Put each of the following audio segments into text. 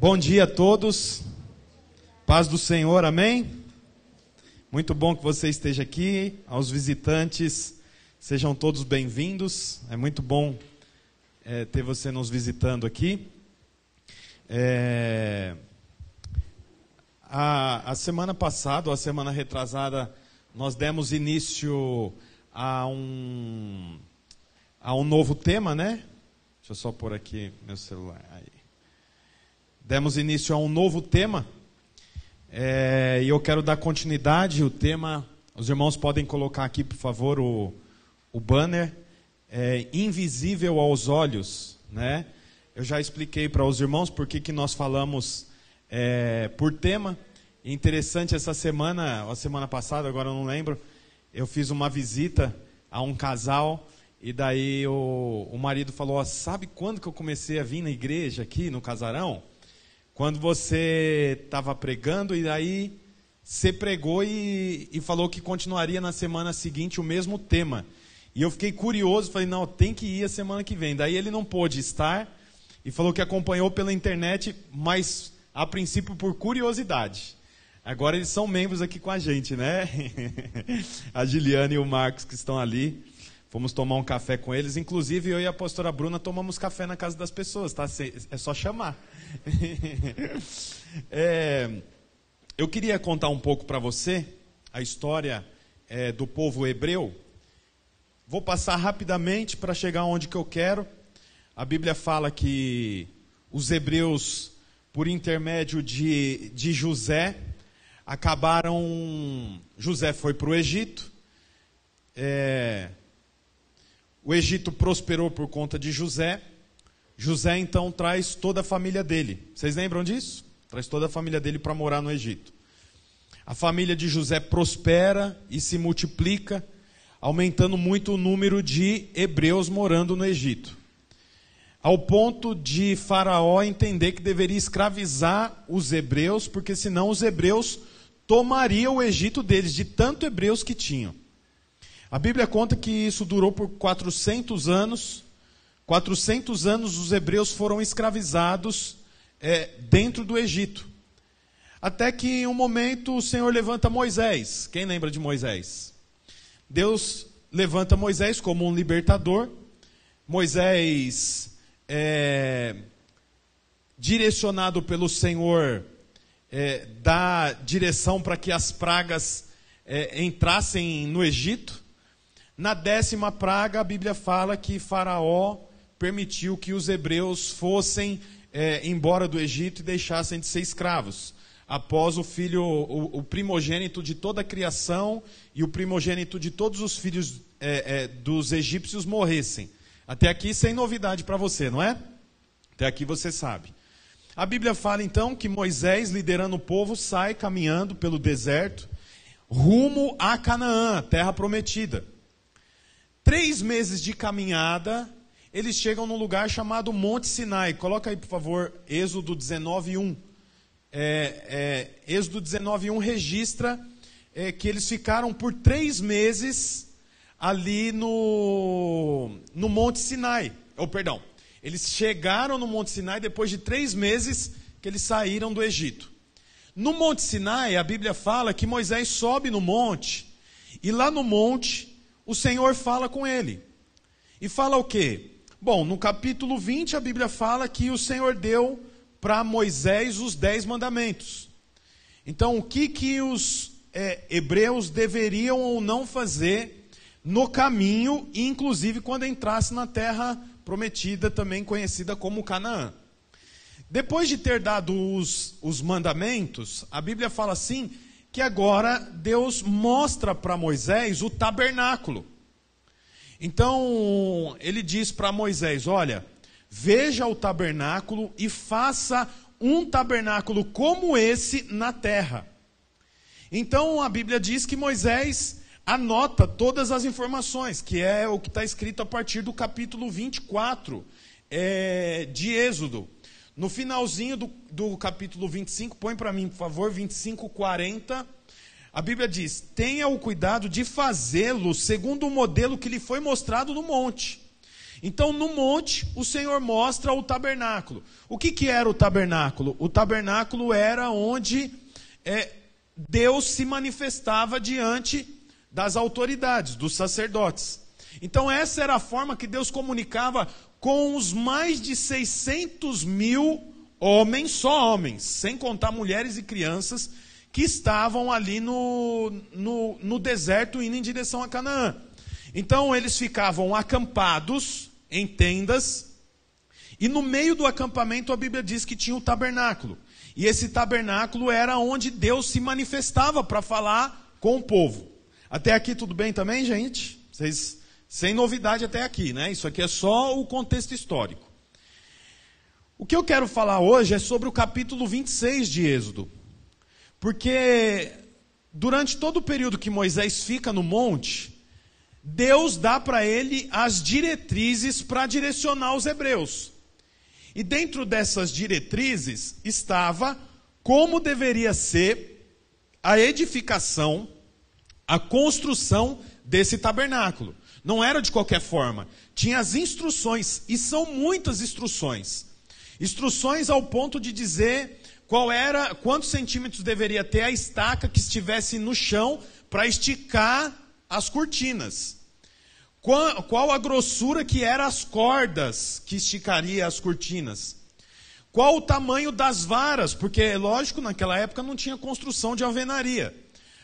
Bom dia a todos. Paz do Senhor, amém? Muito bom que você esteja aqui. Aos visitantes, sejam todos bem-vindos. É muito bom é, ter você nos visitando aqui. É, a, a semana passada, ou a semana retrasada, nós demos início a um, a um novo tema, né? Deixa eu só pôr aqui meu celular. Aí. Demos início a um novo tema. É, e eu quero dar continuidade. O tema, os irmãos podem colocar aqui, por favor, o, o banner. É, invisível aos olhos, né? Eu já expliquei para os irmãos por que, que nós falamos é, por tema. Interessante essa semana, a semana passada, agora eu não lembro, eu fiz uma visita a um casal e daí o, o marido falou: Sabe quando que eu comecei a vir na igreja aqui no casarão? Quando você estava pregando e daí você pregou e, e falou que continuaria na semana seguinte o mesmo tema. E eu fiquei curioso, falei: Não, tem que ir a semana que vem. Daí ele não pôde estar e falou que acompanhou pela internet, mas a princípio por curiosidade. Agora eles são membros aqui com a gente, né? a Giliane e o Marcos que estão ali. Fomos tomar um café com eles. Inclusive, eu e a pastora Bruna tomamos café na casa das pessoas, tá? É só chamar. é, eu queria contar um pouco para você a história é, do povo hebreu. Vou passar rapidamente para chegar onde que eu quero. A Bíblia fala que os hebreus, por intermédio de, de José, acabaram. José foi para o Egito. É, o Egito prosperou por conta de José. José então traz toda a família dele. Vocês lembram disso? Traz toda a família dele para morar no Egito. A família de José prospera e se multiplica, aumentando muito o número de hebreus morando no Egito. Ao ponto de Faraó entender que deveria escravizar os hebreus, porque senão os hebreus tomariam o Egito deles, de tanto hebreus que tinham. A Bíblia conta que isso durou por 400 anos. 400 anos os hebreus foram escravizados é, dentro do Egito. Até que em um momento o Senhor levanta Moisés. Quem lembra de Moisés? Deus levanta Moisés como um libertador. Moisés, é, direcionado pelo Senhor, é, dá direção para que as pragas é, entrassem no Egito. Na décima praga, a Bíblia fala que Faraó permitiu que os hebreus fossem é, embora do Egito e deixassem de ser escravos. Após o filho, o, o, primogênito de toda a criação e o primogênito de todos os filhos é, é, dos egípcios morressem. Até aqui sem novidade para você, não é? Até aqui você sabe. A Bíblia fala então que Moisés, liderando o povo, sai caminhando pelo deserto, rumo a Canaã, terra prometida três meses de caminhada, eles chegam num lugar chamado Monte Sinai. Coloca aí, por favor, Êxodo 19, 1. É, é, Êxodo 19, 1 registra é, que eles ficaram por três meses ali no, no Monte Sinai. Ou, oh, perdão, eles chegaram no Monte Sinai depois de três meses que eles saíram do Egito. No Monte Sinai, a Bíblia fala que Moisés sobe no monte, e lá no monte o Senhor fala com ele. E fala o quê? Bom, no capítulo 20 a Bíblia fala que o Senhor deu para Moisés os dez mandamentos. Então, o que, que os é, hebreus deveriam ou não fazer no caminho, inclusive quando entrasse na terra prometida, também conhecida como Canaã? Depois de ter dado os, os mandamentos, a Bíblia fala assim que agora Deus mostra para Moisés o tabernáculo. Então, ele diz para Moisés: Olha, veja o tabernáculo e faça um tabernáculo como esse na terra. Então, a Bíblia diz que Moisés anota todas as informações, que é o que está escrito a partir do capítulo 24 é, de Êxodo. No finalzinho do, do capítulo 25, põe para mim, por favor, 25, 40. A Bíblia diz: tenha o cuidado de fazê-lo segundo o modelo que lhe foi mostrado no monte. Então, no monte, o Senhor mostra o tabernáculo. O que, que era o tabernáculo? O tabernáculo era onde é, Deus se manifestava diante das autoridades, dos sacerdotes. Então, essa era a forma que Deus comunicava com os mais de 600 mil homens, só homens, sem contar mulheres e crianças, que estavam ali no, no, no deserto indo em direção a Canaã. Então, eles ficavam acampados em tendas, e no meio do acampamento a Bíblia diz que tinha o tabernáculo. E esse tabernáculo era onde Deus se manifestava para falar com o povo. Até aqui tudo bem também, gente? Vocês sem novidade até aqui, né? Isso aqui é só o contexto histórico. O que eu quero falar hoje é sobre o capítulo 26 de Êxodo. Porque durante todo o período que Moisés fica no monte, Deus dá para ele as diretrizes para direcionar os hebreus. E dentro dessas diretrizes estava como deveria ser a edificação, a construção desse tabernáculo. Não era de qualquer forma. Tinha as instruções, e são muitas instruções. Instruções ao ponto de dizer qual era, quantos centímetros deveria ter a estaca que estivesse no chão para esticar as cortinas. Qual, qual a grossura que eram as cordas que esticaria as cortinas. Qual o tamanho das varas, porque lógico, naquela época não tinha construção de alvenaria.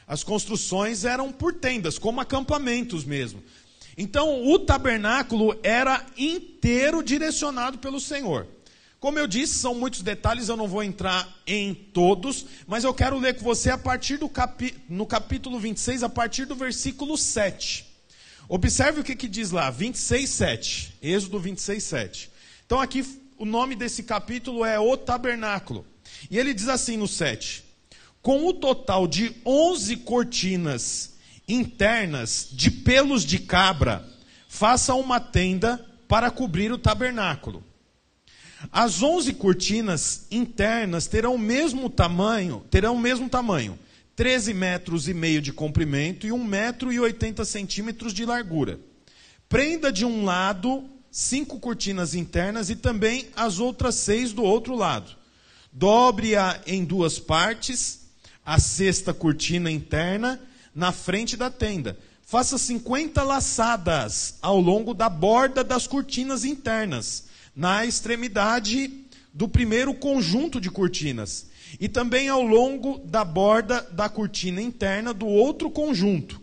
As construções eram por tendas, como acampamentos mesmo. Então, o tabernáculo era inteiro direcionado pelo Senhor. Como eu disse, são muitos detalhes, eu não vou entrar em todos, mas eu quero ler com você a partir do capi... no capítulo 26, a partir do versículo 7. Observe o que, que diz lá, 26, 7. Êxodo 26, 7. Então aqui o nome desse capítulo é O Tabernáculo. E ele diz assim no 7: Com o total de 11 cortinas internas de pelos de cabra, faça uma tenda para cobrir o tabernáculo. As onze cortinas internas terão o mesmo tamanho, terão o mesmo tamanho, 13 metros e meio de comprimento e 1 metro e 80 centímetros de largura. Prenda de um lado cinco cortinas internas e também as outras seis do outro lado. Dobre-a em duas partes, a sexta cortina interna na frente da tenda. Faça 50 laçadas ao longo da borda das cortinas internas, na extremidade do primeiro conjunto de cortinas, e também ao longo da borda da cortina interna do outro conjunto.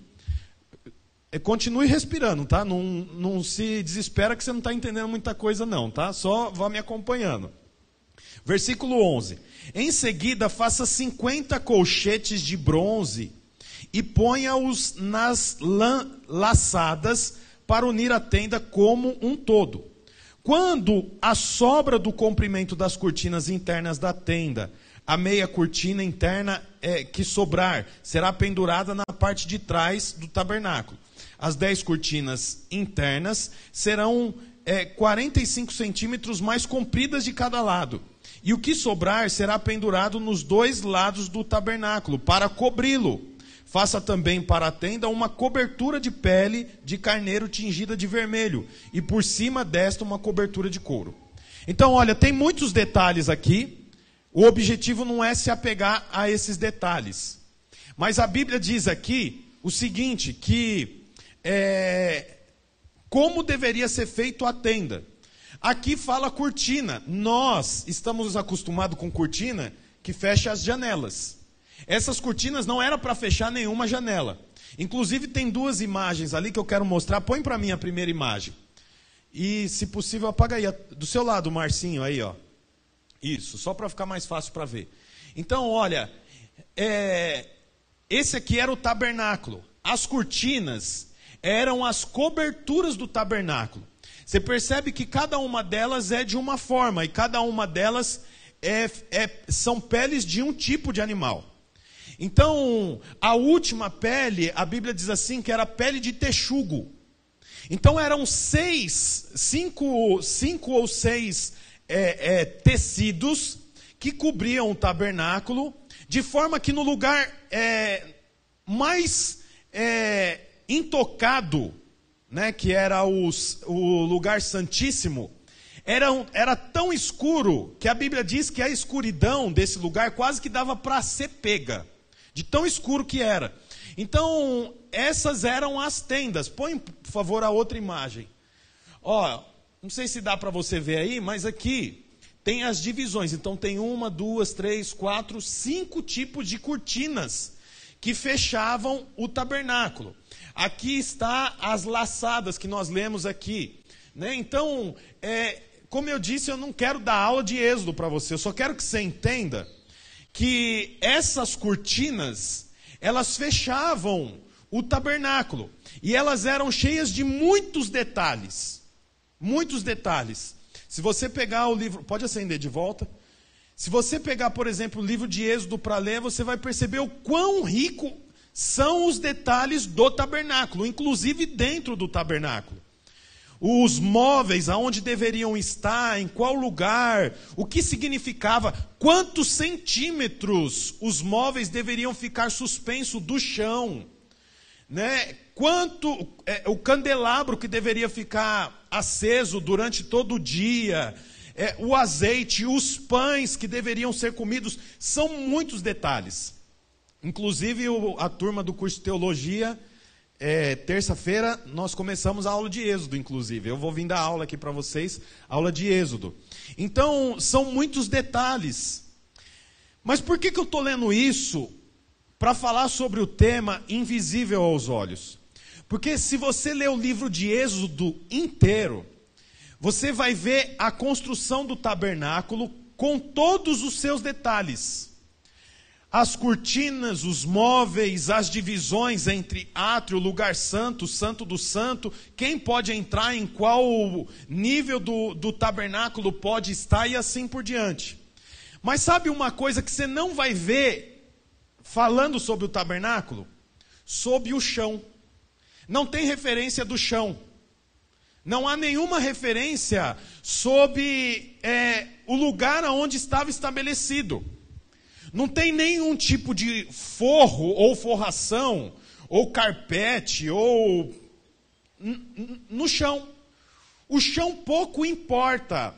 É, continue respirando, tá? Não, não se desespera que você não está entendendo muita coisa, não, tá? Só vá me acompanhando. Versículo 11. Em seguida, faça 50 colchetes de bronze e ponha-os nas laçadas para unir a tenda como um todo. Quando a sobra do comprimento das cortinas internas da tenda, a meia cortina interna é, que sobrar, será pendurada na parte de trás do tabernáculo. As dez cortinas internas serão é, 45 centímetros mais compridas de cada lado. E o que sobrar será pendurado nos dois lados do tabernáculo, para cobri-lo Faça também para a tenda uma cobertura de pele de carneiro tingida de vermelho, e por cima desta uma cobertura de couro. Então, olha, tem muitos detalhes aqui. O objetivo não é se apegar a esses detalhes. Mas a Bíblia diz aqui o seguinte: que é, como deveria ser feito a tenda. Aqui fala cortina. Nós estamos acostumados com cortina que fecha as janelas. Essas cortinas não era para fechar nenhuma janela. Inclusive tem duas imagens ali que eu quero mostrar. Põe para mim a primeira imagem. E, se possível, apaga aí. Do seu lado, Marcinho, aí, ó. Isso, só para ficar mais fácil para ver. Então, olha, é, esse aqui era o tabernáculo. As cortinas eram as coberturas do tabernáculo. Você percebe que cada uma delas é de uma forma, e cada uma delas é, é, são peles de um tipo de animal. Então, a última pele, a Bíblia diz assim, que era pele de texugo. Então eram seis, cinco, cinco ou seis é, é, tecidos que cobriam o tabernáculo, de forma que no lugar é, mais é, intocado né, que era os, o lugar santíssimo, era, era tão escuro que a Bíblia diz que a escuridão desse lugar quase que dava para ser pega, de tão escuro que era. Então, essas eram as tendas. Põe, por favor, a outra imagem. Ó, não sei se dá para você ver aí, mas aqui tem as divisões. Então, tem uma, duas, três, quatro, cinco tipos de cortinas que fechavam o tabernáculo. Aqui está as laçadas que nós lemos aqui. Né? Então, é, como eu disse, eu não quero dar aula de êxodo para você, eu só quero que você entenda que essas cortinas, elas fechavam o tabernáculo, e elas eram cheias de muitos detalhes. Muitos detalhes. Se você pegar o livro, pode acender de volta. Se você pegar, por exemplo, o livro de Êxodo para ler, você vai perceber o quão rico são os detalhes do tabernáculo, inclusive dentro do tabernáculo os móveis, aonde deveriam estar, em qual lugar, o que significava, quantos centímetros os móveis deveriam ficar suspensos do chão, né? Quanto é, o candelabro que deveria ficar aceso durante todo o dia, é, o azeite, os pães que deveriam ser comidos, são muitos detalhes. Inclusive a turma do curso de teologia é, terça-feira nós começamos a aula de Êxodo, inclusive. Eu vou vir dar aula aqui para vocês, aula de Êxodo. Então, são muitos detalhes. Mas por que, que eu estou lendo isso? Para falar sobre o tema invisível aos olhos. Porque se você ler o livro de Êxodo inteiro, você vai ver a construção do tabernáculo com todos os seus detalhes as cortinas, os móveis, as divisões entre átrio, lugar santo, santo do santo, quem pode entrar em qual nível do, do tabernáculo pode estar e assim por diante. Mas sabe uma coisa que você não vai ver falando sobre o tabernáculo? Sobre o chão. Não tem referência do chão. Não há nenhuma referência sobre é, o lugar onde estava estabelecido. Não tem nenhum tipo de forro ou forração, ou carpete, ou no chão. O chão pouco importa.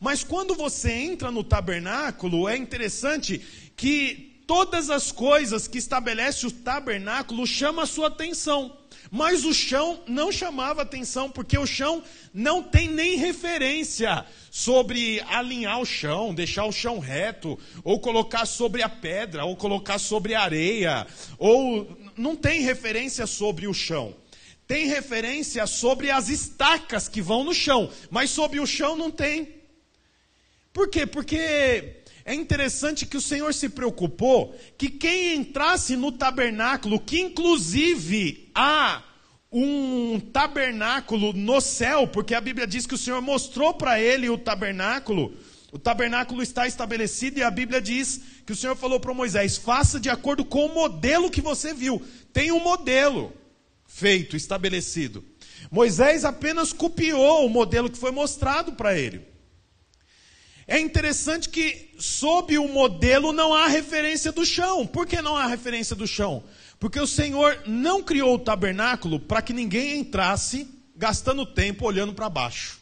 Mas quando você entra no tabernáculo, é interessante que todas as coisas que estabelece o tabernáculo chamam a sua atenção. Mas o chão não chamava atenção, porque o chão não tem nem referência sobre alinhar o chão, deixar o chão reto, ou colocar sobre a pedra, ou colocar sobre a areia, ou não tem referência sobre o chão. Tem referência sobre as estacas que vão no chão, mas sobre o chão não tem. Por quê? Porque é interessante que o Senhor se preocupou que quem entrasse no tabernáculo, que inclusive há um tabernáculo no céu, porque a Bíblia diz que o Senhor mostrou para ele o tabernáculo. O tabernáculo está estabelecido e a Bíblia diz que o Senhor falou para Moisés: faça de acordo com o modelo que você viu. Tem um modelo feito, estabelecido. Moisés apenas copiou o modelo que foi mostrado para ele. É interessante que, sob o modelo, não há referência do chão. Por que não há referência do chão? Porque o Senhor não criou o tabernáculo para que ninguém entrasse gastando tempo olhando para baixo.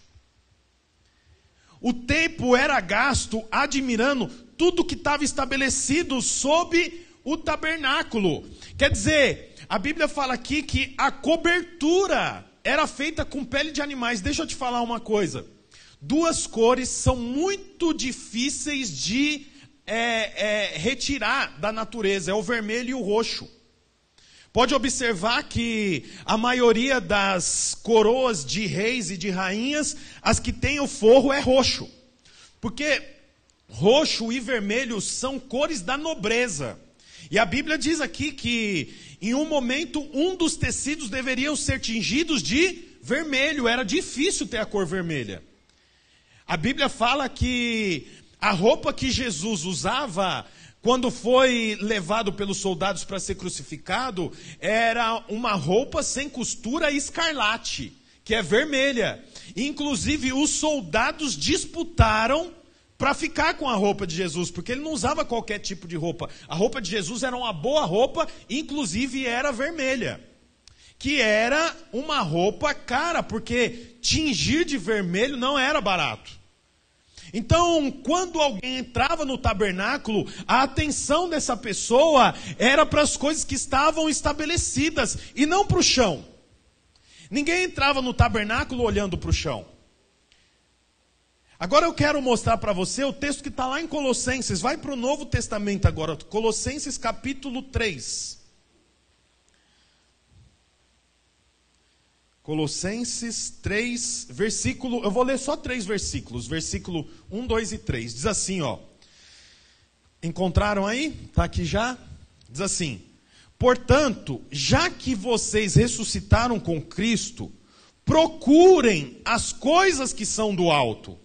O tempo era gasto admirando tudo que estava estabelecido sob o tabernáculo. Quer dizer, a Bíblia fala aqui que a cobertura era feita com pele de animais. Deixa eu te falar uma coisa. Duas cores são muito difíceis de é, é, retirar da natureza: é o vermelho e o roxo. Pode observar que a maioria das coroas de reis e de rainhas, as que têm o forro é roxo. Porque roxo e vermelho são cores da nobreza. E a Bíblia diz aqui que em um momento um dos tecidos deveriam ser tingidos de vermelho, era difícil ter a cor vermelha. A Bíblia fala que a roupa que Jesus usava quando foi levado pelos soldados para ser crucificado, era uma roupa sem costura escarlate, que é vermelha. Inclusive, os soldados disputaram para ficar com a roupa de Jesus, porque ele não usava qualquer tipo de roupa. A roupa de Jesus era uma boa roupa, inclusive era vermelha. que era uma roupa cara, porque tingir de vermelho não era barato. Então, quando alguém entrava no tabernáculo, a atenção dessa pessoa era para as coisas que estavam estabelecidas e não para o chão. Ninguém entrava no tabernáculo olhando para o chão. Agora eu quero mostrar para você o texto que está lá em Colossenses. Vai para o Novo Testamento agora, Colossenses capítulo 3. Colossenses 3, versículo, eu vou ler só três versículos, versículo 1, 2 e 3. Diz assim, ó. Encontraram aí? Está aqui já? Diz assim: Portanto, já que vocês ressuscitaram com Cristo, procurem as coisas que são do alto.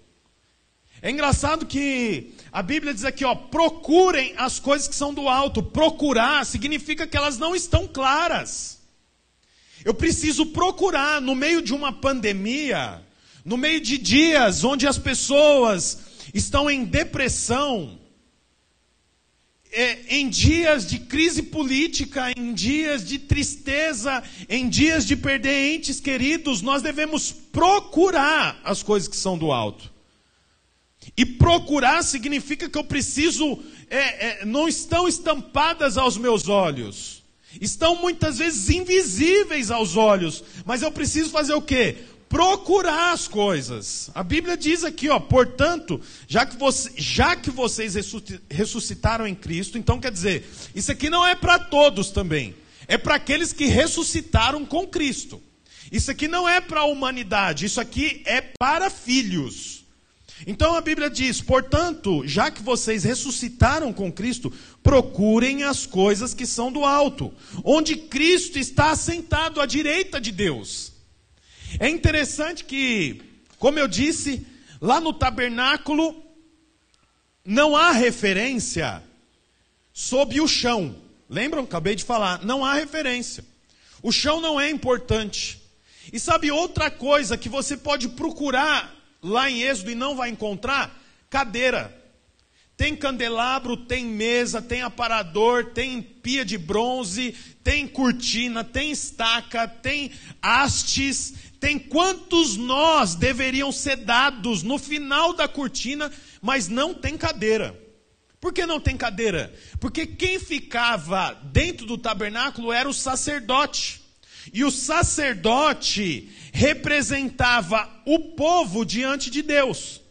É engraçado que a Bíblia diz aqui, ó, procurem as coisas que são do alto. Procurar significa que elas não estão claras. Eu preciso procurar, no meio de uma pandemia, no meio de dias onde as pessoas estão em depressão, é, em dias de crise política, em dias de tristeza, em dias de perder entes queridos, nós devemos procurar as coisas que são do alto. E procurar significa que eu preciso, é, é, não estão estampadas aos meus olhos estão muitas vezes invisíveis aos olhos, mas eu preciso fazer o quê? Procurar as coisas. A Bíblia diz aqui, ó, portanto, já que, você, já que vocês ressuscitaram em Cristo, então quer dizer, isso aqui não é para todos também, é para aqueles que ressuscitaram com Cristo. Isso aqui não é para a humanidade, isso aqui é para filhos. Então a Bíblia diz: portanto, já que vocês ressuscitaram com Cristo, procurem as coisas que são do alto, onde Cristo está assentado à direita de Deus. É interessante que, como eu disse, lá no tabernáculo não há referência sobre o chão. Lembram? Acabei de falar, não há referência. O chão não é importante. E sabe outra coisa que você pode procurar lá em Êxodo e não vai encontrar cadeira. Tem candelabro, tem mesa, tem aparador, tem pia de bronze, tem cortina, tem estaca, tem hastes, tem quantos nós deveriam ser dados no final da cortina, mas não tem cadeira. Por que não tem cadeira? Porque quem ficava dentro do tabernáculo era o sacerdote. E o sacerdote representava o povo diante de Deus.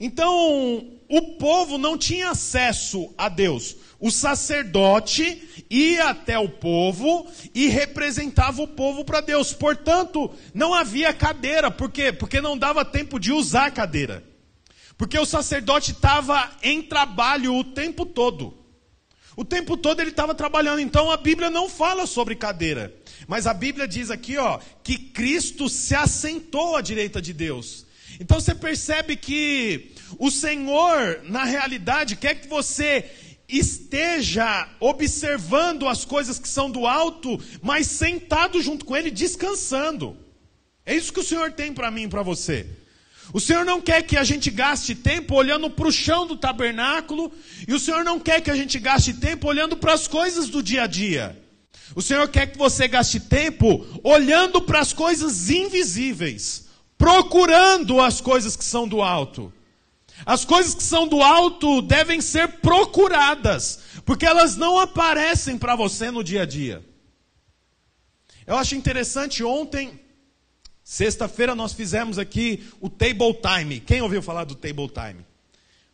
Então, o povo não tinha acesso a Deus. O sacerdote ia até o povo e representava o povo para Deus. Portanto, não havia cadeira. Por quê? Porque não dava tempo de usar a cadeira. Porque o sacerdote estava em trabalho o tempo todo. O tempo todo ele estava trabalhando. Então a Bíblia não fala sobre cadeira. Mas a Bíblia diz aqui, ó, que Cristo se assentou à direita de Deus. Então você percebe que o Senhor, na realidade, quer que você esteja observando as coisas que são do alto, mas sentado junto com Ele, descansando. É isso que o Senhor tem para mim e para você. O Senhor não quer que a gente gaste tempo olhando para o chão do tabernáculo, e o Senhor não quer que a gente gaste tempo olhando para as coisas do dia a dia. O Senhor quer que você gaste tempo olhando para as coisas invisíveis, procurando as coisas que são do alto. As coisas que são do alto devem ser procuradas, porque elas não aparecem para você no dia a dia. Eu acho interessante, ontem, sexta-feira, nós fizemos aqui o Table Time. Quem ouviu falar do Table Time?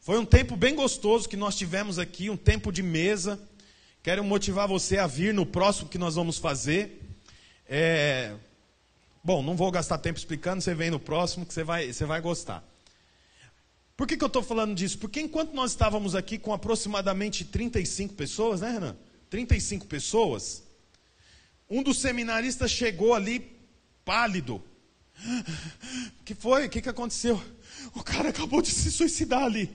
Foi um tempo bem gostoso que nós tivemos aqui, um tempo de mesa. Quero motivar você a vir no próximo que nós vamos fazer. É... Bom, não vou gastar tempo explicando, você vem no próximo que você vai, você vai gostar. Por que, que eu estou falando disso? Porque enquanto nós estávamos aqui com aproximadamente 35 pessoas, né, Renan? 35 pessoas, um dos seminaristas chegou ali pálido. Que foi? O que, que aconteceu? O cara acabou de se suicidar ali.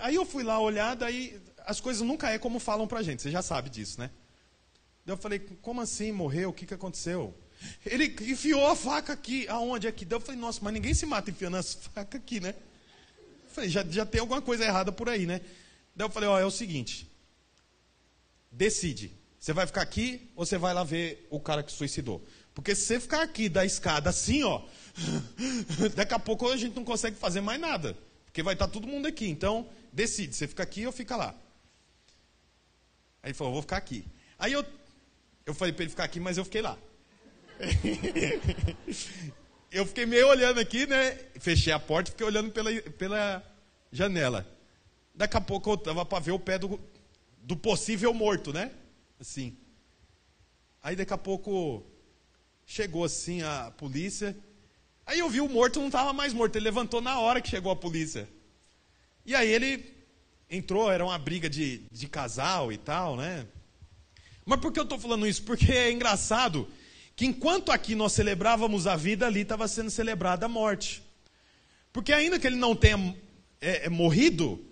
Aí eu fui lá olhar, daí as coisas nunca é como falam pra gente, você já sabe disso, né? Daí eu falei, como assim morreu? O que, que aconteceu? Ele enfiou a faca aqui, aonde aqui? Daí eu falei, nossa, mas ninguém se mata enfiando as facas aqui, né? Eu falei, já, já tem alguma coisa errada por aí, né? Daí eu falei, ó, é o seguinte, decide, você vai ficar aqui ou você vai lá ver o cara que suicidou? Porque se você ficar aqui da escada assim, ó, daqui a pouco a gente não consegue fazer mais nada. Porque vai estar todo mundo aqui. Então, decide, você fica aqui ou fica lá. Aí ele falou, vou ficar aqui. Aí eu, eu falei para ele ficar aqui, mas eu fiquei lá. eu fiquei meio olhando aqui, né? Fechei a porta e fiquei olhando pela, pela janela. Daqui a pouco eu tava para ver o pé do, do possível morto, né? Assim. Aí daqui a pouco chegou assim a polícia. Aí eu vi o morto não estava mais morto, ele levantou na hora que chegou a polícia. E aí ele entrou, era uma briga de, de casal e tal, né? Mas por que eu estou falando isso? Porque é engraçado que enquanto aqui nós celebrávamos a vida, ali estava sendo celebrada a morte. Porque ainda que ele não tenha é, é, morrido,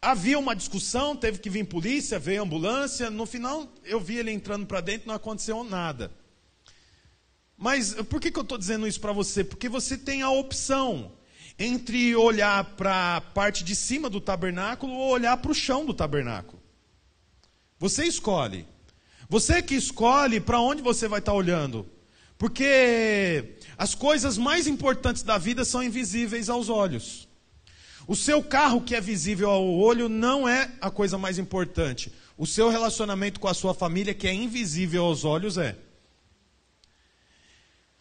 havia uma discussão, teve que vir polícia, veio ambulância, no final eu vi ele entrando para dentro, não aconteceu nada. Mas por que, que eu estou dizendo isso para você? Porque você tem a opção entre olhar para a parte de cima do tabernáculo ou olhar para o chão do tabernáculo. Você escolhe. Você que escolhe para onde você vai estar tá olhando. Porque as coisas mais importantes da vida são invisíveis aos olhos. O seu carro que é visível ao olho não é a coisa mais importante. O seu relacionamento com a sua família, que é invisível aos olhos, é.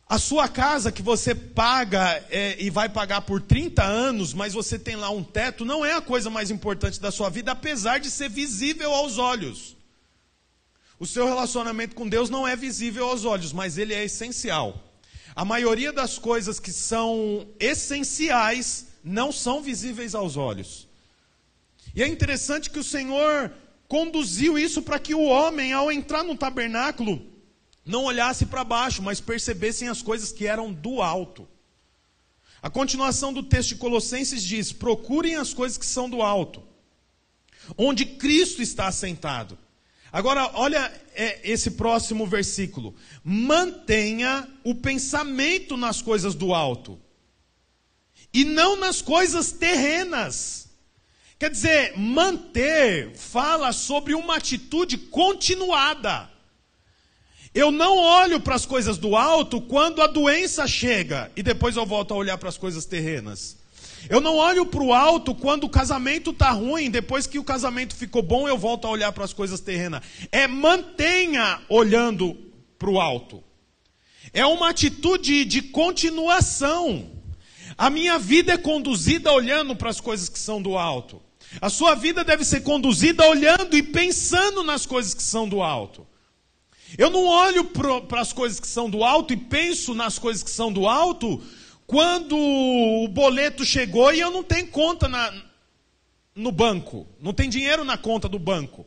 A sua casa que você paga é, e vai pagar por 30 anos, mas você tem lá um teto, não é a coisa mais importante da sua vida, apesar de ser visível aos olhos. O seu relacionamento com Deus não é visível aos olhos, mas ele é essencial. A maioria das coisas que são essenciais não são visíveis aos olhos. E é interessante que o Senhor conduziu isso para que o homem, ao entrar no tabernáculo, não olhasse para baixo, mas percebessem as coisas que eram do alto. A continuação do texto de Colossenses diz: procurem as coisas que são do alto, onde Cristo está assentado. Agora, olha é, esse próximo versículo. Mantenha o pensamento nas coisas do alto, e não nas coisas terrenas. Quer dizer, manter fala sobre uma atitude continuada. Eu não olho para as coisas do alto quando a doença chega e depois eu volto a olhar para as coisas terrenas. Eu não olho para o alto quando o casamento está ruim, depois que o casamento ficou bom, eu volto a olhar para as coisas terrenas. É mantenha olhando para o alto. É uma atitude de continuação. A minha vida é conduzida olhando para as coisas que são do alto. A sua vida deve ser conduzida olhando e pensando nas coisas que são do alto. Eu não olho para as coisas que são do alto e penso nas coisas que são do alto quando o boleto chegou e eu não tenho conta na, no banco, não tem dinheiro na conta do banco.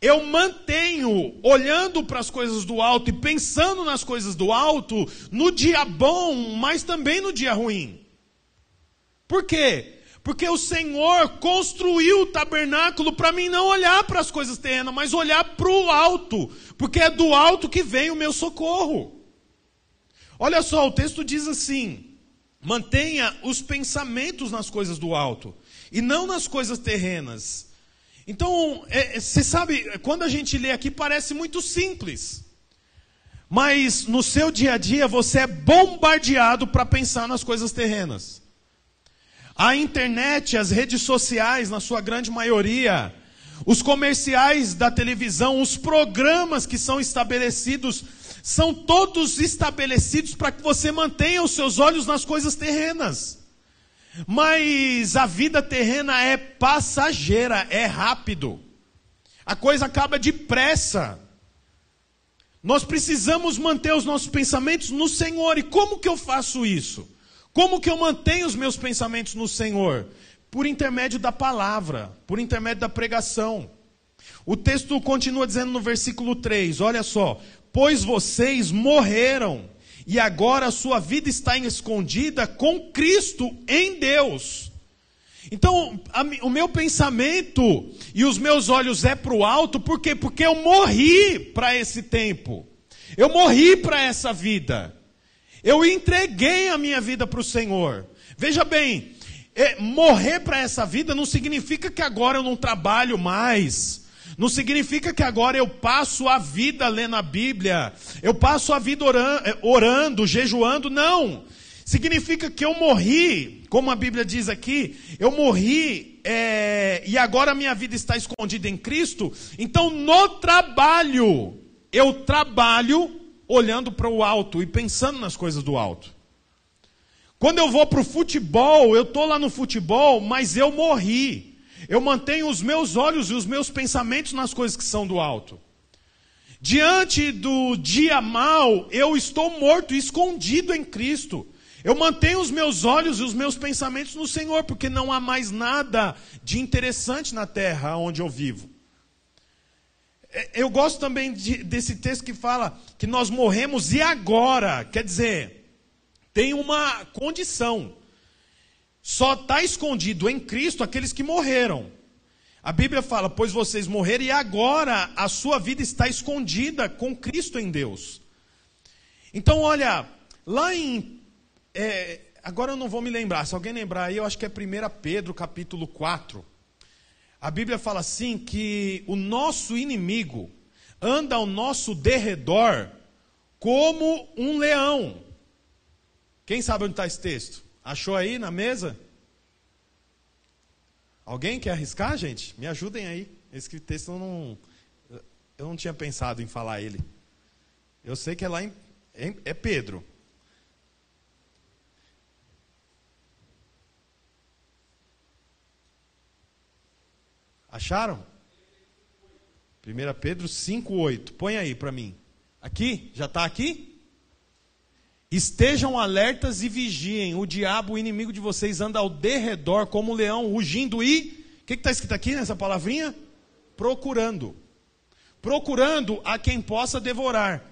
Eu mantenho olhando para as coisas do alto e pensando nas coisas do alto no dia bom, mas também no dia ruim. Por quê? Porque o Senhor construiu o tabernáculo para mim não olhar para as coisas terrenas, mas olhar para o alto, porque é do alto que vem o meu socorro. Olha só, o texto diz assim: Mantenha os pensamentos nas coisas do alto e não nas coisas terrenas. Então, é, você sabe, quando a gente lê aqui parece muito simples. Mas no seu dia a dia você é bombardeado para pensar nas coisas terrenas. A internet, as redes sociais, na sua grande maioria, os comerciais da televisão, os programas que são estabelecidos são todos estabelecidos para que você mantenha os seus olhos nas coisas terrenas. Mas a vida terrena é passageira, é rápido. A coisa acaba depressa. Nós precisamos manter os nossos pensamentos no Senhor. E como que eu faço isso? Como que eu mantenho os meus pensamentos no Senhor? Por intermédio da palavra, por intermédio da pregação. O texto continua dizendo no versículo 3, olha só: pois vocês morreram e agora a sua vida está escondida com Cristo em Deus. Então, a, o meu pensamento e os meus olhos é para o alto, por quê? Porque eu morri para esse tempo, eu morri para essa vida, eu entreguei a minha vida para o Senhor. Veja bem, é, morrer para essa vida não significa que agora eu não trabalho mais, Não significa que agora eu passo a vida lendo a Bíblia, eu passo a vida orando, eh, orando jejuando, não. Significa que eu morri, como a Bíblia diz aqui, eu morri é, e agora minha vida está escondida em Cristo. Então, no trabalho, eu trabalho olhando para o alto e pensando nas coisas do alto. Quando eu vou para o futebol, eu estou lá no futebol, mas eu morri. Eu mantenho os meus olhos e os meus pensamentos nas coisas que são do alto. Diante do dia mal, eu estou morto, escondido em Cristo. Eu mantenho os meus olhos e os meus pensamentos no Senhor, porque não há mais nada de interessante na terra onde eu vivo. É, eu gosto também de, desse texto que fala que nós morremos e agora. Quer dizer, tem uma condição. Só está escondido em Cristo aqueles que morreram. A Bíblia fala: Pois vocês morreram e agora a sua vida está escondida com Cristo em Deus. Então, olha, lá em é, agora eu não vou me lembrar, se alguém lembrar aí, eu acho que é 1 Pedro capítulo 4. A Bíblia fala assim que o nosso inimigo anda ao nosso derredor como um leão. Quem sabe onde está esse texto? Achou aí na mesa? Alguém quer arriscar, gente? Me ajudem aí. Esse texto eu não, eu não tinha pensado em falar ele. Eu sei que é lá em, é Pedro. Acharam? 1 Pedro 5,8. Põe aí para mim. Aqui? Já está aqui? Estejam alertas e vigiem. O diabo, o inimigo de vocês, anda ao derredor como um leão, rugindo e. O que está escrito aqui nessa palavrinha? Procurando. Procurando a quem possa devorar.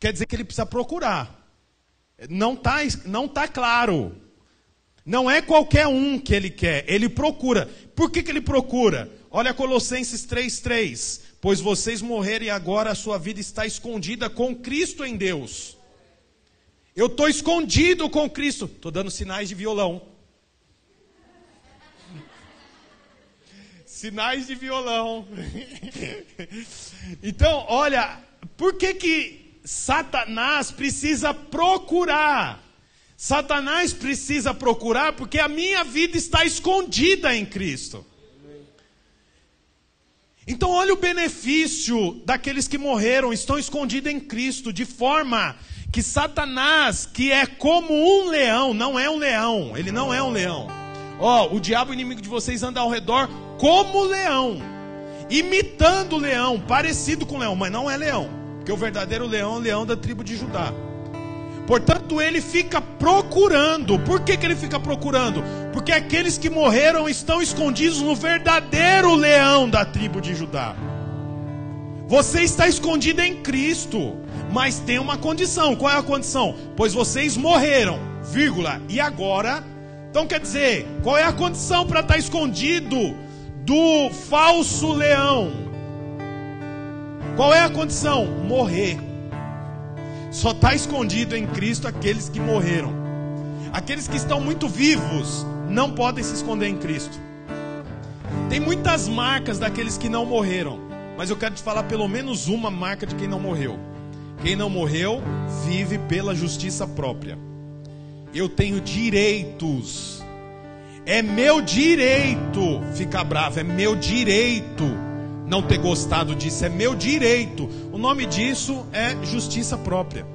Quer dizer que ele precisa procurar. Não está não tá claro. Não é qualquer um que ele quer, ele procura. Por que, que ele procura? Olha Colossenses 3,3. Pois vocês morreram e agora a sua vida está escondida com Cristo em Deus. Eu estou escondido com Cristo. Estou dando sinais de violão. Sinais de violão. então, olha, por que que Satanás precisa procurar? Satanás precisa procurar porque a minha vida está escondida em Cristo. Então, olha o benefício daqueles que morreram, estão escondidos em Cristo, de forma que Satanás, que é como um leão, não é um leão, ele não é um leão. Ó, oh, o diabo inimigo de vocês anda ao redor como leão, imitando leão, parecido com leão, mas não é leão, porque o verdadeiro leão é o leão da tribo de Judá. Portanto, ele fica procurando. Por que, que ele fica procurando? Porque aqueles que morreram estão escondidos no verdadeiro leão da tribo de Judá. Você está escondido em Cristo, mas tem uma condição. Qual é a condição? Pois vocês morreram, vírgula, e agora? Então quer dizer, qual é a condição para estar escondido do falso leão? Qual é a condição? Morrer. Só está escondido em Cristo aqueles que morreram. Aqueles que estão muito vivos não podem se esconder em Cristo. Tem muitas marcas daqueles que não morreram, mas eu quero te falar pelo menos uma marca de quem não morreu. Quem não morreu vive pela justiça própria. Eu tenho direitos. É meu direito ficar bravo, é meu direito não ter gostado disso, é meu direito. Nome disso é justiça própria.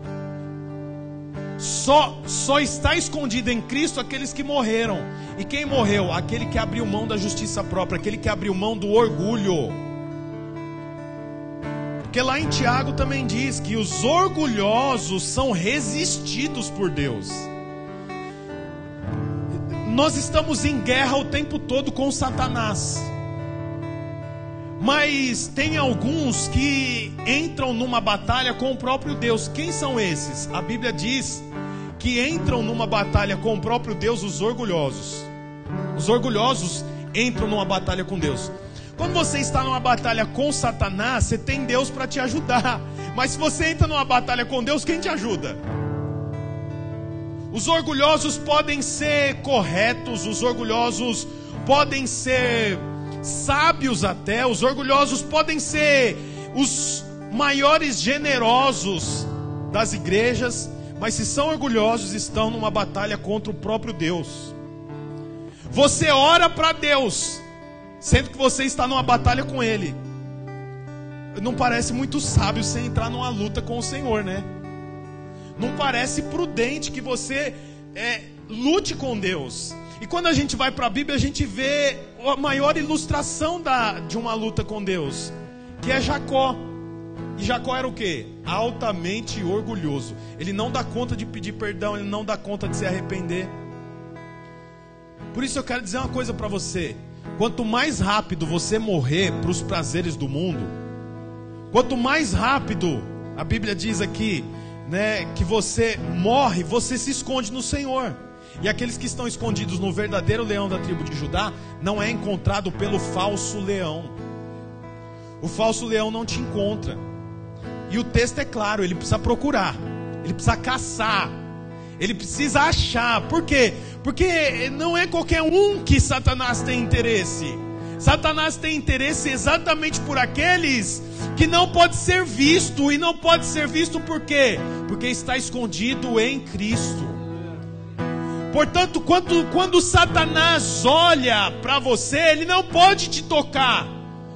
Só, só está escondido em Cristo aqueles que morreram. E quem morreu? Aquele que abriu mão da justiça própria, aquele que abriu mão do orgulho. Porque lá em Tiago também diz que os orgulhosos são resistidos por Deus. Nós estamos em guerra o tempo todo com Satanás. Mas tem alguns que entram numa batalha com o próprio Deus. Quem são esses? A Bíblia diz que entram numa batalha com o próprio Deus os orgulhosos. Os orgulhosos entram numa batalha com Deus. Quando você está numa batalha com Satanás, você tem Deus para te ajudar. Mas se você entra numa batalha com Deus, quem te ajuda? Os orgulhosos podem ser corretos, os orgulhosos podem ser sábios até, os orgulhosos podem ser os maiores generosos das igrejas, mas se são orgulhosos, estão numa batalha contra o próprio Deus. Você ora para Deus, sendo que você está numa batalha com Ele. Não parece muito sábio você entrar numa luta com o Senhor, né? Não parece prudente que você é, lute com Deus. E quando a gente vai para a Bíblia, a gente vê a maior ilustração da, de uma luta com Deus, que é Jacó. E Jacó era o que? Altamente orgulhoso. Ele não dá conta de pedir perdão, ele não dá conta de se arrepender. Por isso eu quero dizer uma coisa para você: quanto mais rápido você morrer para os prazeres do mundo, quanto mais rápido, a Bíblia diz aqui, né, que você morre, você se esconde no Senhor. E aqueles que estão escondidos no verdadeiro leão da tribo de Judá não é encontrado pelo falso leão. O falso leão não te encontra. E o texto é claro, ele precisa procurar, ele precisa caçar, ele precisa achar. Por quê? Porque não é qualquer um que Satanás tem interesse. Satanás tem interesse exatamente por aqueles que não pode ser visto e não pode ser visto por quê? Porque está escondido em Cristo. Portanto, quando, quando Satanás olha para você, ele não pode te tocar.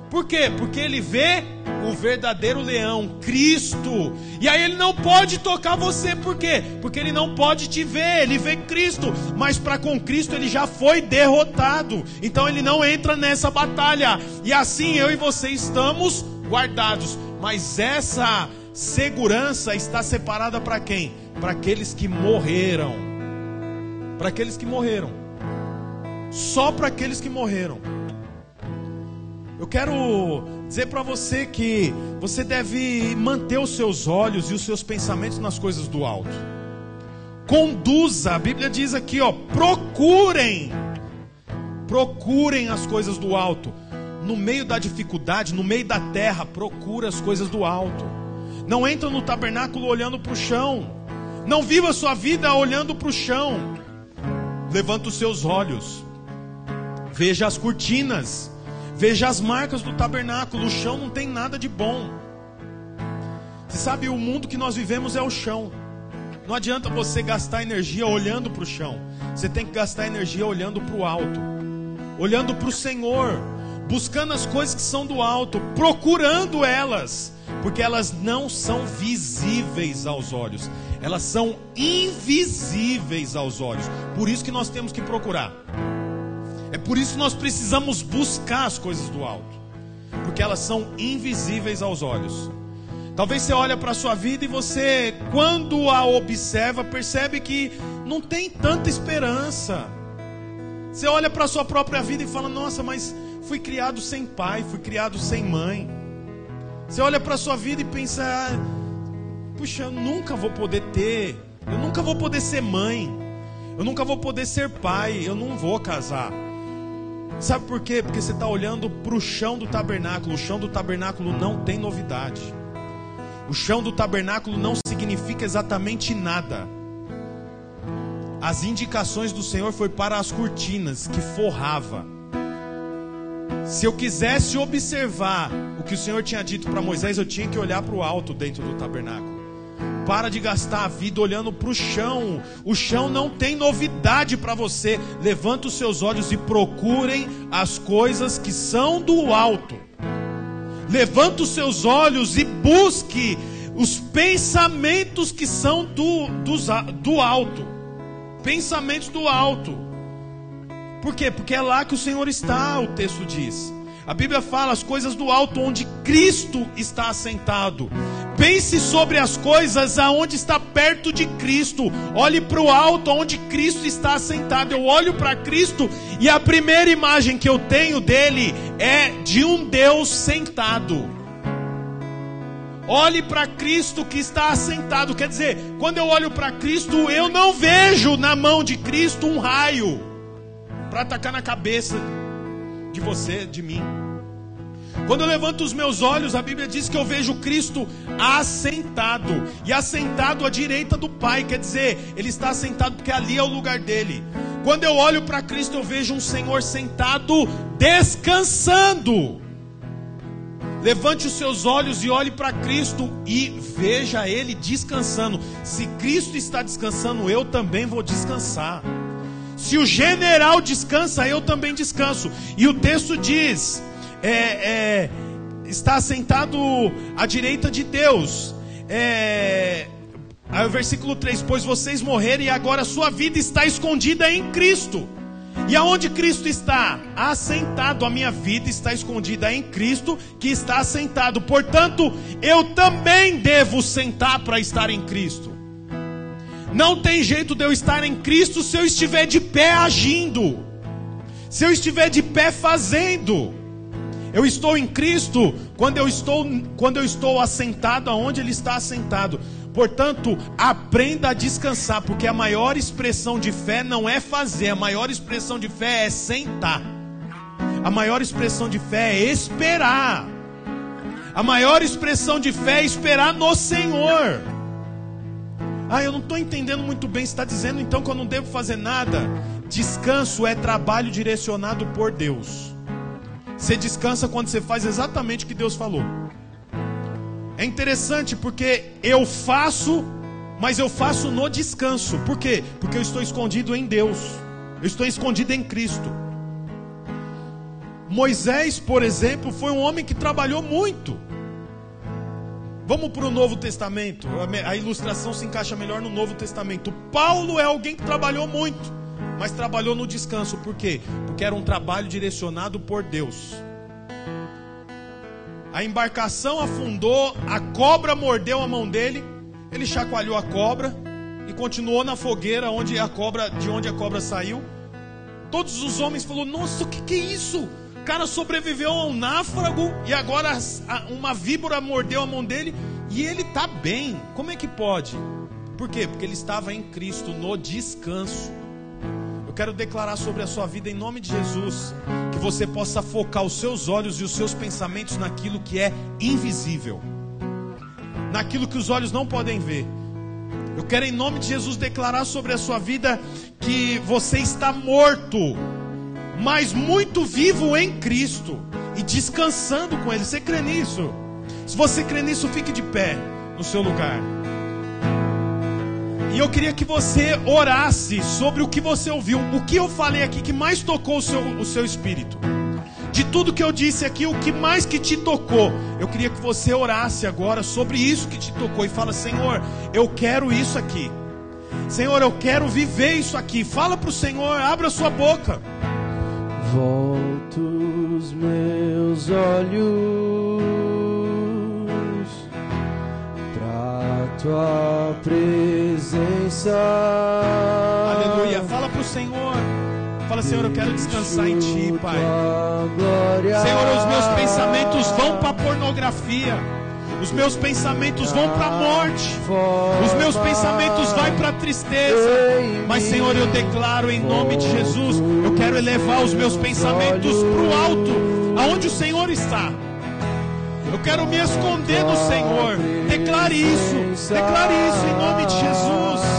Por quê? Porque ele vê o verdadeiro leão, Cristo. E aí ele não pode tocar você, por quê? Porque ele não pode te ver, ele vê Cristo, mas para com Cristo ele já foi derrotado. Então ele não entra nessa batalha. E assim eu e você estamos guardados. Mas essa segurança está separada para quem? Para aqueles que morreram. Para aqueles que morreram. Só para aqueles que morreram. Eu quero dizer para você que você deve manter os seus olhos e os seus pensamentos nas coisas do alto. Conduza, a Bíblia diz aqui, ó, procurem. Procurem as coisas do alto. No meio da dificuldade, no meio da terra, procura as coisas do alto. Não entra no tabernáculo olhando para o chão. Não viva a sua vida olhando para o chão. Levanta os seus olhos. Veja as cortinas Veja as marcas do tabernáculo, o chão não tem nada de bom. Você sabe, o mundo que nós vivemos é o chão. Não adianta você gastar energia olhando para o chão. Você tem que gastar energia olhando para o alto, olhando para o Senhor, buscando as coisas que são do alto, procurando elas, porque elas não são visíveis aos olhos, elas são invisíveis aos olhos. Por isso que nós temos que procurar. É por isso que nós precisamos buscar as coisas do alto, porque elas são invisíveis aos olhos. Talvez você olhe para a sua vida e você, quando a observa, percebe que não tem tanta esperança. Você olha para a sua própria vida e fala: Nossa, mas fui criado sem pai, fui criado sem mãe. Você olha para a sua vida e pensa: Puxa, eu nunca vou poder ter, eu nunca vou poder ser mãe, eu nunca vou poder ser pai, eu não vou casar. Sabe por quê? Porque você está olhando para o chão do tabernáculo. O chão do tabernáculo não tem novidade. O chão do tabernáculo não significa exatamente nada. As indicações do Senhor foi para as cortinas que forrava. Se eu quisesse observar o que o Senhor tinha dito para Moisés, eu tinha que olhar para o alto dentro do tabernáculo. Para de gastar a vida olhando para o chão. O chão não tem novidade para você. Levanta os seus olhos e procurem as coisas que são do alto. Levanta os seus olhos e busque os pensamentos que são do, do, do alto. Pensamentos do alto. Por quê? Porque é lá que o Senhor está, o texto diz. A Bíblia fala as coisas do alto onde Cristo está assentado. Pense sobre as coisas aonde está perto de Cristo. Olhe para o alto onde Cristo está assentado. Eu olho para Cristo e a primeira imagem que eu tenho dele é de um Deus sentado. Olhe para Cristo que está assentado. Quer dizer, quando eu olho para Cristo, eu não vejo na mão de Cristo um raio para atacar na cabeça de você, de mim. Quando eu levanto os meus olhos, a Bíblia diz que eu vejo Cristo assentado, e assentado à direita do Pai, quer dizer, ele está assentado porque ali é o lugar dele. Quando eu olho para Cristo, eu vejo um Senhor sentado descansando. Levante os seus olhos e olhe para Cristo e veja Ele descansando. Se Cristo está descansando, eu também vou descansar. Se o general descansa, eu também descanso. E o texto diz: é, é, está sentado à direita de Deus. É, aí o versículo 3: Pois vocês morreram e agora sua vida está escondida em Cristo. E aonde Cristo está? Assentado. A minha vida está escondida em Cristo, que está assentado. Portanto, eu também devo sentar para estar em Cristo. Não tem jeito de eu estar em Cristo se eu estiver de pé agindo, se eu estiver de pé fazendo. Eu estou em Cristo quando eu estou, quando eu estou assentado aonde Ele está assentado. Portanto, aprenda a descansar, porque a maior expressão de fé não é fazer, a maior expressão de fé é sentar. A maior expressão de fé é esperar. A maior expressão de fé é esperar no Senhor. Ah, eu não estou entendendo muito bem. Você está dizendo então que eu não devo fazer nada? Descanso é trabalho direcionado por Deus. Você descansa quando você faz exatamente o que Deus falou. É interessante porque eu faço, mas eu faço no descanso. Por quê? Porque eu estou escondido em Deus. Eu estou escondido em Cristo. Moisés, por exemplo, foi um homem que trabalhou muito. Vamos para o Novo Testamento. A ilustração se encaixa melhor no Novo Testamento. Paulo é alguém que trabalhou muito, mas trabalhou no descanso. Por quê? Porque era um trabalho direcionado por Deus. A embarcação afundou, a cobra mordeu a mão dele, ele chacoalhou a cobra e continuou na fogueira onde a cobra, de onde a cobra saiu. Todos os homens falaram: "Nossa, o que, que é isso?" cara sobreviveu a um náufrago e agora uma víbora mordeu a mão dele e ele está bem. Como é que pode? Por quê? Porque ele estava em Cristo no descanso. Eu quero declarar sobre a sua vida em nome de Jesus que você possa focar os seus olhos e os seus pensamentos naquilo que é invisível, naquilo que os olhos não podem ver. Eu quero em nome de Jesus declarar sobre a sua vida que você está morto mas muito vivo em Cristo e descansando com Ele. Você crê nisso? Se você crê nisso, fique de pé no seu lugar. E eu queria que você orasse sobre o que você ouviu, o que eu falei aqui que mais tocou o seu, o seu espírito. De tudo que eu disse aqui, o que mais que te tocou, eu queria que você orasse agora sobre isso que te tocou e fala: Senhor, eu quero isso aqui. Senhor, eu quero viver isso aqui. Fala para o Senhor, abra a sua boca. Volto os meus olhos para tua presença. Aleluia. Fala para o Senhor. Fala, Senhor, eu quero descansar em Ti, Pai. Senhor, os meus pensamentos vão para a pornografia. Os meus pensamentos vão para a morte. Os meus pensamentos vão para a tristeza. Mas, Senhor, eu declaro em nome de Jesus, eu quero elevar os meus pensamentos para o alto, aonde o Senhor está. Eu quero me esconder no Senhor. Declare isso. Declare isso em nome de Jesus.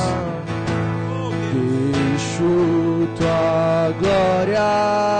Deixo tua glória.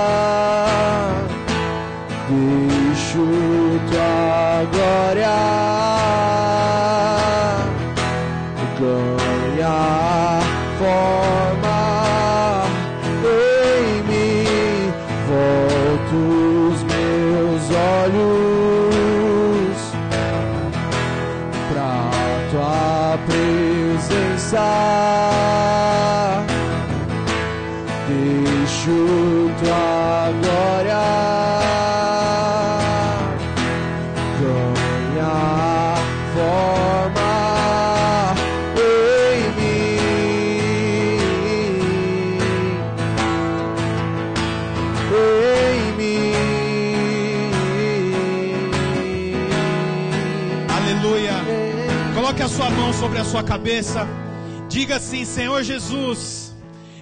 cabeça. Diga assim: Senhor Jesus,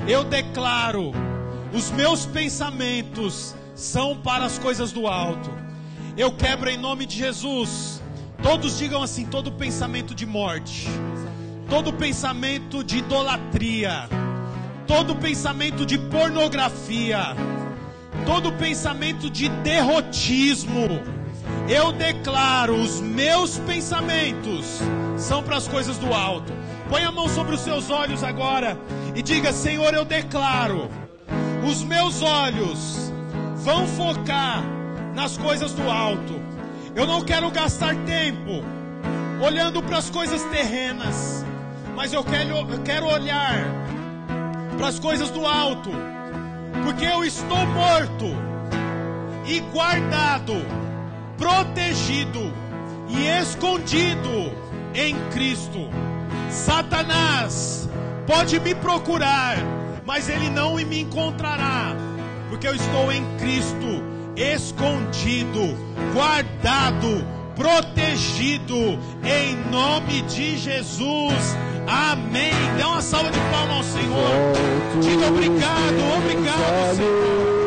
eu declaro, os meus pensamentos são para as coisas do alto. Eu quebro em nome de Jesus. Todos digam assim: todo pensamento de morte, todo pensamento de idolatria, todo pensamento de pornografia, todo pensamento de derrotismo. Eu declaro os meus pensamentos são para as coisas do alto. Põe a mão sobre os seus olhos agora e diga: Senhor, eu declaro, os meus olhos vão focar nas coisas do alto. Eu não quero gastar tempo olhando para as coisas terrenas, mas eu quero, eu quero olhar para as coisas do alto, porque eu estou morto e guardado, protegido e escondido em Cristo. Satanás pode me procurar, mas ele não me encontrará, porque eu estou em Cristo, escondido, guardado, protegido, em nome de Jesus. Amém. Dê uma salva de palmas ao Senhor. Diga obrigado, obrigado, Senhor.